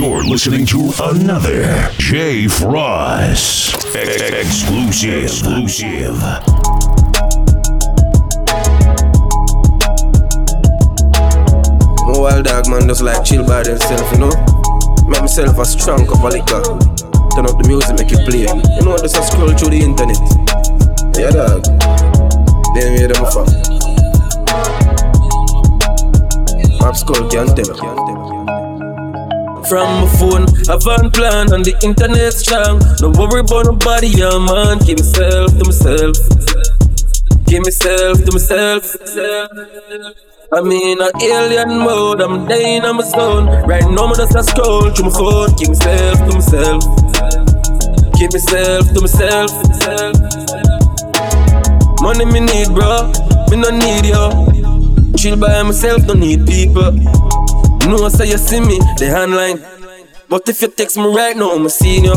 You're listening to another Jay Frost exclusive. Exclusive. Wild dog man just like chill by themself, you know. Make myself a strong cup of liquor. Turn up the music, make it play. You know, what? just a scroll through the internet. Yeah, dog. Then we them fuck. Pop skull can't tell. From my phone, I've on plan on the internet strong. No worry about nobody, yeah, man. Give myself to myself. Give myself to myself. I'm in an alien mode, I'm dying on my zone. Right now, I'm just a scroll through my phone. Give myself to myself. Give myself to myself. Money me need, bro. Me no need you. Chill by myself, don't need people. No, say you see me, the online. But if you text me right now, I'm seeing you.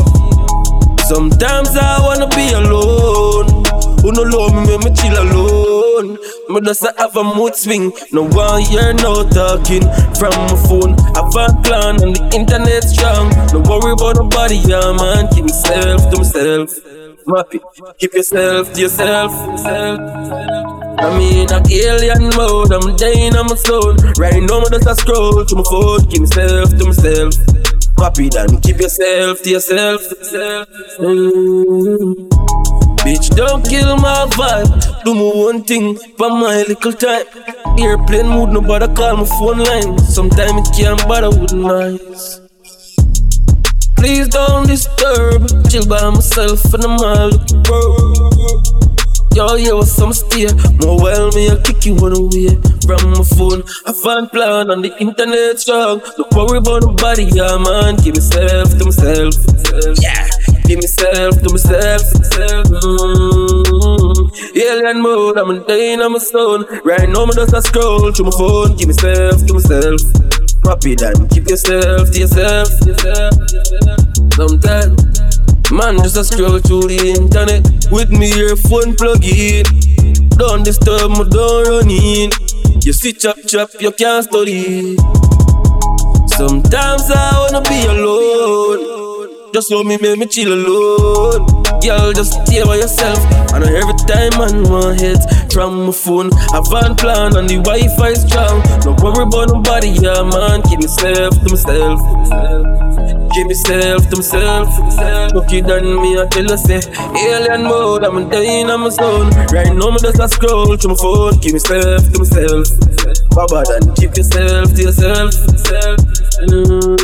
Sometimes I wanna be alone. Who no love me, make me chill alone. Me just a have a mood swing. No one hear no talking from my phone. Have a plan on the internet strong. No worry about nobody, yeah man. Keep myself to myself. Happy. Keep yourself to yourself. I'm in a alien mode, I'm dying on my zone. Right now, I'm just a scroll to my phone. Keep myself to myself. Happy then keep yourself to yourself. Mm. Bitch, don't kill my vibe. Do my one thing for my little time. Airplane mood, nobody call my phone line. Sometimes it can't bother with noise. Please don't disturb. Chill by myself and I'm all looking bro. Yo, yo, some stay. More well, me, I kick you one away from my phone. I find plan on the internet strong. Don't worry about nobody, yeah, man. Give myself to myself. Yeah, give myself to myself. Mm-hmm. Alien mode, I'm dying on my zone. Right now, I'm just a scroll through my phone. Give myself to myself. Rapid and keep yourself to yourself. Sometimes. Man, just a scroll through the internet with me earphone plug in. Don't disturb me, don't run in. You see chop chop, you can't study. Sometimes I wanna be alone. Just love me, make me chill alone. Girl, just stay by yourself. I know every time man want hit from my phone. Have on plan and the Wi-Fi strong. No worry about nobody, yeah man. Keep myself to myself. Keep myself to myself. Lucky than me, I tell you say Alien mode, I'm dying on my zone. Right now, I'm just a scroll to my phone. Keep myself to myself. Baba, then keep yourself to yourself. Mm-hmm.